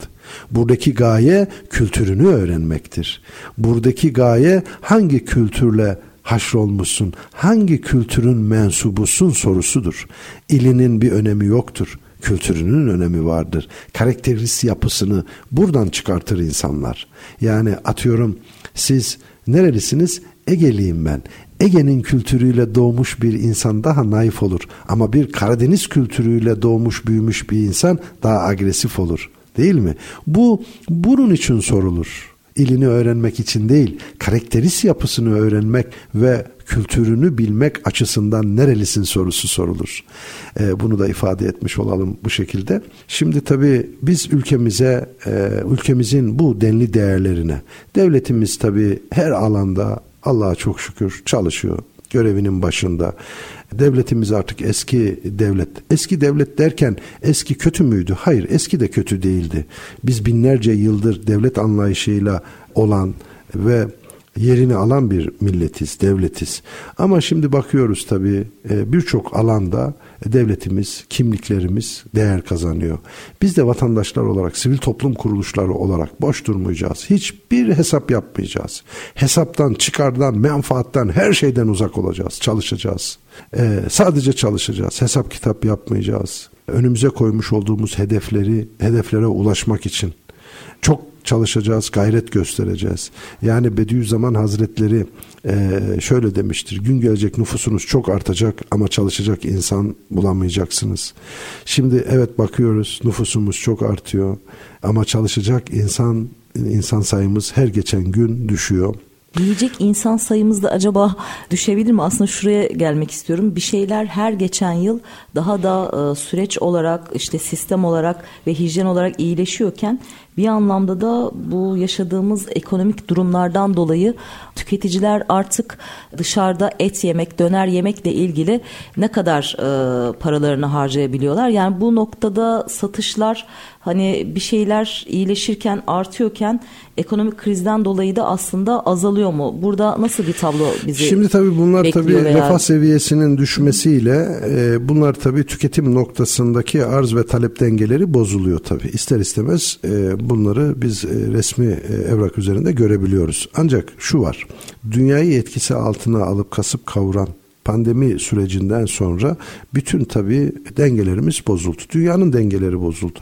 Buradaki gaye kültürünü öğrenmektir. Buradaki gaye hangi kültürle haşrolmuşsun, hangi kültürün mensubusun sorusudur. İlinin bir önemi yoktur. Kültürünün önemi vardır. Karakterist yapısını buradan çıkartır insanlar. Yani atıyorum siz nerelisiniz? Egeliyim ben. Ege'nin kültürüyle doğmuş bir insan daha naif olur. Ama bir Karadeniz kültürüyle doğmuş büyümüş bir insan daha agresif olur. Değil mi? Bu bunun için sorulur ilini öğrenmek için değil, karakteris yapısını öğrenmek ve kültürünü bilmek açısından nerelisin sorusu sorulur. E, bunu da ifade etmiş olalım bu şekilde. Şimdi tabii biz ülkemize, e, ülkemizin bu denli değerlerine, devletimiz tabii her alanda Allah'a çok şükür çalışıyor görevinin başında. Devletimiz artık eski devlet. Eski devlet derken eski kötü müydü? Hayır, eski de kötü değildi. Biz binlerce yıldır devlet anlayışıyla olan ve yerini alan bir milletiz, devletiz. Ama şimdi bakıyoruz tabii e, birçok alanda devletimiz, kimliklerimiz değer kazanıyor. Biz de vatandaşlar olarak, sivil toplum kuruluşları olarak boş durmayacağız. Hiçbir hesap yapmayacağız. Hesaptan, çıkardan, menfaattan, her şeyden uzak olacağız, çalışacağız. Ee, sadece çalışacağız, hesap kitap yapmayacağız. Önümüze koymuş olduğumuz hedefleri, hedeflere ulaşmak için çok çalışacağız, gayret göstereceğiz. Yani Bediüzzaman Hazretleri e, şöyle demiştir. Gün gelecek nüfusunuz çok artacak ama çalışacak insan bulamayacaksınız. Şimdi evet bakıyoruz nüfusumuz çok artıyor ama çalışacak insan insan sayımız her geçen gün düşüyor. Yiyecek insan sayımız da acaba düşebilir mi? Aslında şuraya gelmek istiyorum. Bir şeyler her geçen yıl daha da e, süreç olarak işte sistem olarak ve hijyen olarak iyileşiyorken bir anlamda da bu yaşadığımız ekonomik durumlardan dolayı tüketiciler artık dışarıda et yemek, döner yemekle ilgili ne kadar e, paralarını harcayabiliyorlar. Yani bu noktada satışlar hani bir şeyler iyileşirken artıyorken ekonomik krizden dolayı da aslında azalıyor mu? Burada nasıl bir tablo bizi Şimdi tabii bunlar tabii veya... refah seviyesinin düşmesiyle e, bunlar tabii tüketim noktasındaki arz ve talep dengeleri bozuluyor tabii. İster istemez e, bunları biz e, resmi e, evrak üzerinde görebiliyoruz. Ancak şu var. Dünyayı etkisi altına alıp kasıp kavuran pandemi sürecinden sonra bütün tabii dengelerimiz bozuldu. Dünyanın dengeleri bozuldu.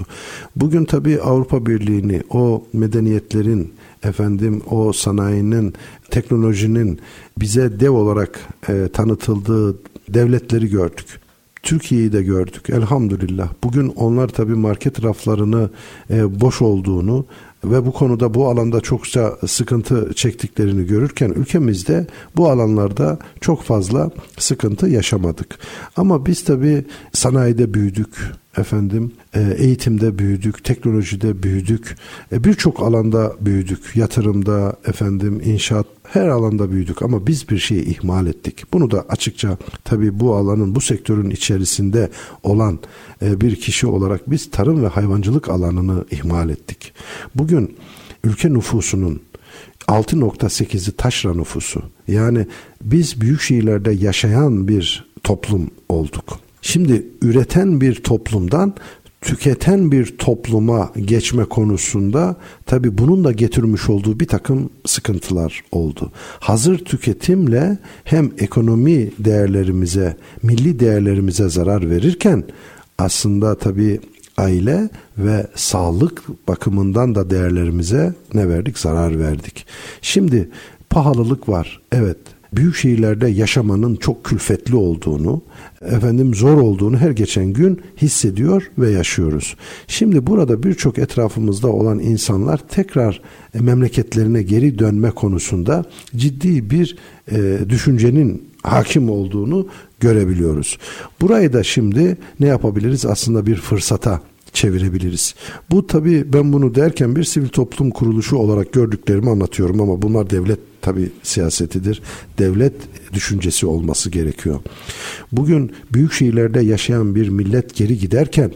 Bugün tabii Avrupa Birliği'ni o medeniyetlerin efendim o sanayinin teknolojinin bize dev olarak e, tanıtıldığı devletleri gördük. Türkiye'yi de gördük elhamdülillah. Bugün onlar tabii market raflarını e, boş olduğunu ve bu konuda bu alanda çokça sıkıntı çektiklerini görürken ülkemizde bu alanlarda çok fazla sıkıntı yaşamadık. Ama biz tabii sanayide büyüdük efendim e, eğitimde büyüdük, teknolojide büyüdük, e, birçok alanda büyüdük, yatırımda efendim inşaat her alanda büyüdük ama biz bir şeyi ihmal ettik. Bunu da açıkça tabii bu alanın bu sektörün içerisinde olan e, bir kişi olarak biz tarım ve hayvancılık alanını ihmal ettik. Bugün ülke nüfusunun 6.8'i taşra nüfusu. Yani biz büyük şehirlerde yaşayan bir toplum olduk. Şimdi üreten bir toplumdan tüketen bir topluma geçme konusunda tabi bunun da getirmiş olduğu bir takım sıkıntılar oldu. Hazır tüketimle hem ekonomi değerlerimize, milli değerlerimize zarar verirken aslında tabi aile ve sağlık bakımından da değerlerimize ne verdik? Zarar verdik. Şimdi pahalılık var. Evet büyük şehirlerde yaşamanın çok külfetli olduğunu, efendim zor olduğunu her geçen gün hissediyor ve yaşıyoruz. Şimdi burada birçok etrafımızda olan insanlar tekrar e, memleketlerine geri dönme konusunda ciddi bir e, düşüncenin hakim olduğunu görebiliyoruz. Burayı da şimdi ne yapabiliriz? Aslında bir fırsata çevirebiliriz. Bu tabii ben bunu derken bir sivil toplum kuruluşu olarak gördüklerimi anlatıyorum ama bunlar devlet tabii siyasetidir. Devlet düşüncesi olması gerekiyor. Bugün büyük şehirlerde yaşayan bir millet geri giderken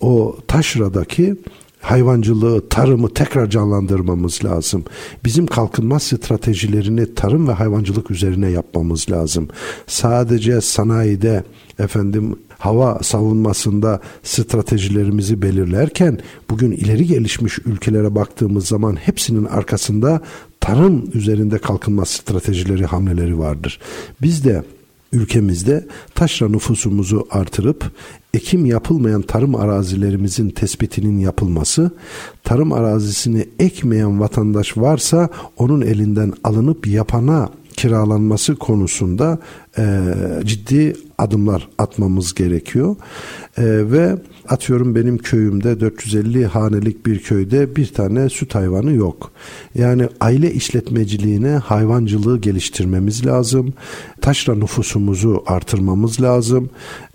o taşradaki hayvancılığı, tarımı tekrar canlandırmamız lazım. Bizim kalkınma stratejilerini tarım ve hayvancılık üzerine yapmamız lazım. Sadece sanayide efendim hava savunmasında stratejilerimizi belirlerken bugün ileri gelişmiş ülkelere baktığımız zaman hepsinin arkasında tarım üzerinde kalkınma stratejileri, hamleleri vardır. Biz de ülkemizde taşra nüfusumuzu artırıp ekim yapılmayan tarım arazilerimizin tespitinin yapılması, tarım arazisini ekmeyen vatandaş varsa onun elinden alınıp yapana kiralanması konusunda e, ciddi adımlar atmamız gerekiyor. E, ve atıyorum benim köyümde 450 hanelik bir köyde bir tane süt hayvanı yok. Yani aile işletmeciliğine hayvancılığı geliştirmemiz lazım. Taşra nüfusumuzu artırmamız lazım.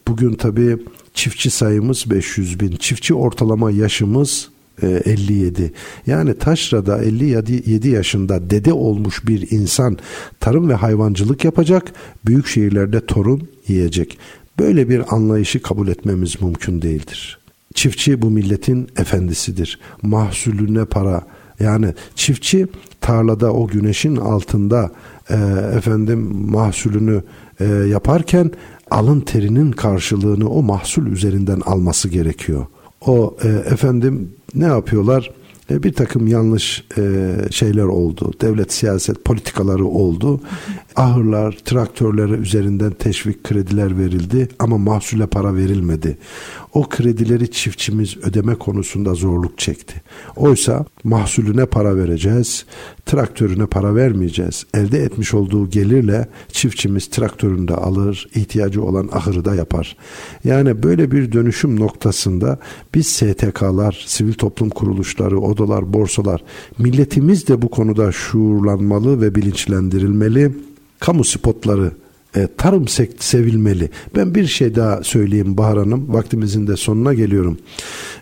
Bugün tabii çiftçi sayımız 500 bin. Çiftçi ortalama yaşımız 57. E, yani Taşra'da 57 yaşında dede olmuş bir insan tarım ve hayvancılık yapacak, büyük şehirlerde torun yiyecek. Böyle bir anlayışı kabul etmemiz mümkün değildir. Çiftçi bu milletin efendisidir. Mahsulüne para yani çiftçi tarlada o güneşin altında e, efendim mahsulünü e, yaparken alın terinin karşılığını o mahsul üzerinden alması gerekiyor. O e, efendim ne yapıyorlar? E, bir takım yanlış e, şeyler oldu. Devlet siyaset politikaları oldu. Ahırlar, traktörlere üzerinden teşvik krediler verildi ama mahsule para verilmedi. O kredileri çiftçimiz ödeme konusunda zorluk çekti. Oysa mahsulüne para vereceğiz, traktörüne para vermeyeceğiz. Elde etmiş olduğu gelirle çiftçimiz traktörünü de alır, ihtiyacı olan ahırı da yapar. Yani böyle bir dönüşüm noktasında biz STK'lar, sivil toplum kuruluşları, odalar, borsalar, milletimiz de bu konuda şuurlanmalı ve bilinçlendirilmeli. Kamu spotları e, tarım sevilmeli. Ben bir şey daha söyleyeyim Bahar Hanım. Vaktimizin de sonuna geliyorum.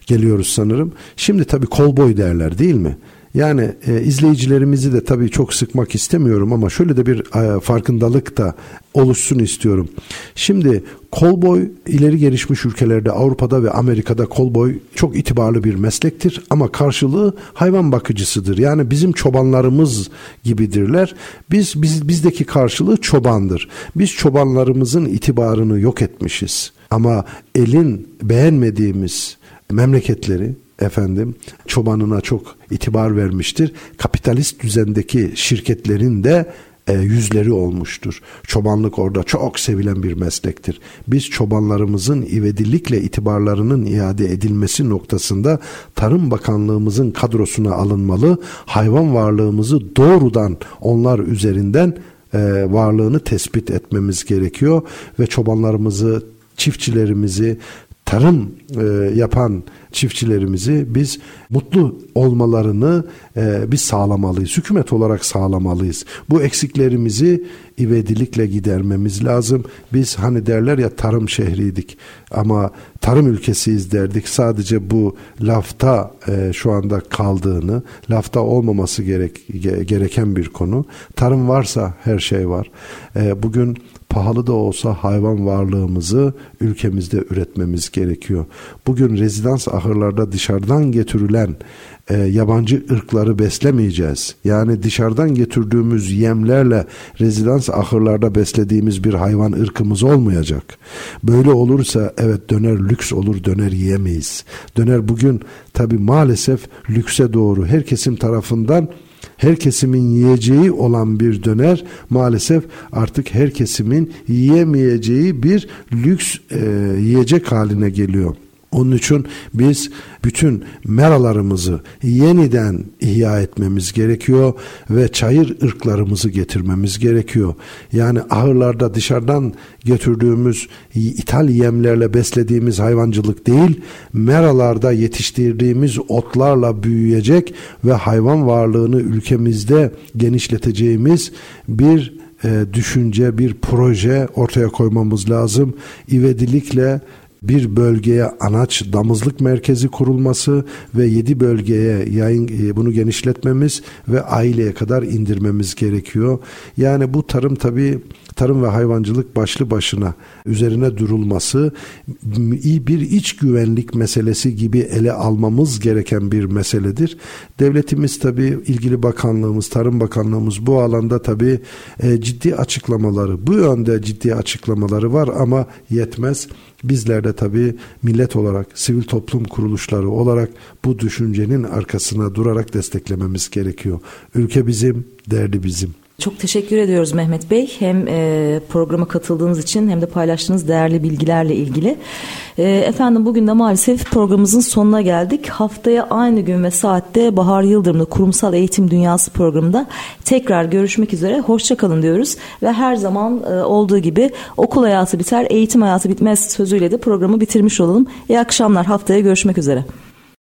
Geliyoruz sanırım. Şimdi tabii kolboy derler değil mi? Yani e, izleyicilerimizi de tabii çok sıkmak istemiyorum ama şöyle de bir e, farkındalık da oluşsun istiyorum. Şimdi kolboy ileri gelişmiş ülkelerde Avrupa'da ve Amerika'da kolboy çok itibarlı bir meslektir ama karşılığı hayvan bakıcısıdır. Yani bizim çobanlarımız gibidirler. Biz, biz bizdeki karşılığı çobandır. Biz çobanlarımızın itibarını yok etmişiz. Ama elin beğenmediğimiz memleketleri efendim çobanına çok itibar vermiştir. Kapitalist düzendeki şirketlerin de e, yüzleri olmuştur. Çobanlık orada çok sevilen bir meslektir. Biz çobanlarımızın ivedilikle itibarlarının iade edilmesi noktasında Tarım Bakanlığımızın kadrosuna alınmalı. Hayvan varlığımızı doğrudan onlar üzerinden e, varlığını tespit etmemiz gerekiyor ve çobanlarımızı çiftçilerimizi tarım e, yapan çiftçilerimizi biz mutlu olmalarını e, biz sağlamalıyız. Hükümet olarak sağlamalıyız. Bu eksiklerimizi ivedilikle gidermemiz lazım. Biz hani derler ya tarım şehriydik ama tarım ülkesiyiz derdik. Sadece bu lafta e, şu anda kaldığını, lafta olmaması gerek, gereken bir konu. Tarım varsa her şey var. E, bugün pahalı da olsa hayvan varlığımızı ülkemizde üretmemiz gerekiyor. Bugün rezidans ahırlarda dışarıdan getirilen e, yabancı ırkları beslemeyeceğiz. Yani dışarıdan getirdiğimiz yemlerle rezidans ahırlarda beslediğimiz bir hayvan ırkımız olmayacak. Böyle olursa evet döner lüks olur döner yiyemeyiz. Döner bugün tabi maalesef lükse doğru her kesim tarafından her kesimin yiyeceği olan bir döner maalesef artık her kesimin yiyemeyeceği bir lüks e, yiyecek haline geliyor. Onun için biz bütün meralarımızı yeniden ihya etmemiz gerekiyor ve çayır ırklarımızı getirmemiz gerekiyor. Yani ahırlarda dışarıdan götürdüğümüz ithal yemlerle beslediğimiz hayvancılık değil, meralarda yetiştirdiğimiz otlarla büyüyecek ve hayvan varlığını ülkemizde genişleteceğimiz bir e, düşünce, bir proje ortaya koymamız lazım. İvedilikle bir bölgeye anaç damızlık merkezi kurulması ve yedi bölgeye yayın e, bunu genişletmemiz ve aileye kadar indirmemiz gerekiyor. Yani bu tarım tabii tarım ve hayvancılık başlı başına üzerine durulması iyi bir iç güvenlik meselesi gibi ele almamız gereken bir meseledir. Devletimiz tabi ilgili bakanlığımız, Tarım Bakanlığımız bu alanda tabi e, ciddi açıklamaları, bu yönde ciddi açıklamaları var ama yetmez. Bizler de tabii millet olarak, sivil toplum kuruluşları olarak bu düşüncenin arkasına durarak desteklememiz gerekiyor. Ülke bizim, derdi bizim. Çok teşekkür ediyoruz Mehmet Bey. Hem e, programa katıldığınız için hem de paylaştığınız değerli bilgilerle ilgili. E, efendim bugün de maalesef programımızın sonuna geldik. Haftaya aynı gün ve saatte Bahar Yıldırım'la Kurumsal Eğitim Dünyası programında tekrar görüşmek üzere. Hoşçakalın diyoruz. Ve her zaman e, olduğu gibi okul hayatı biter, eğitim hayatı bitmez sözüyle de programı bitirmiş olalım. İyi akşamlar. Haftaya görüşmek üzere.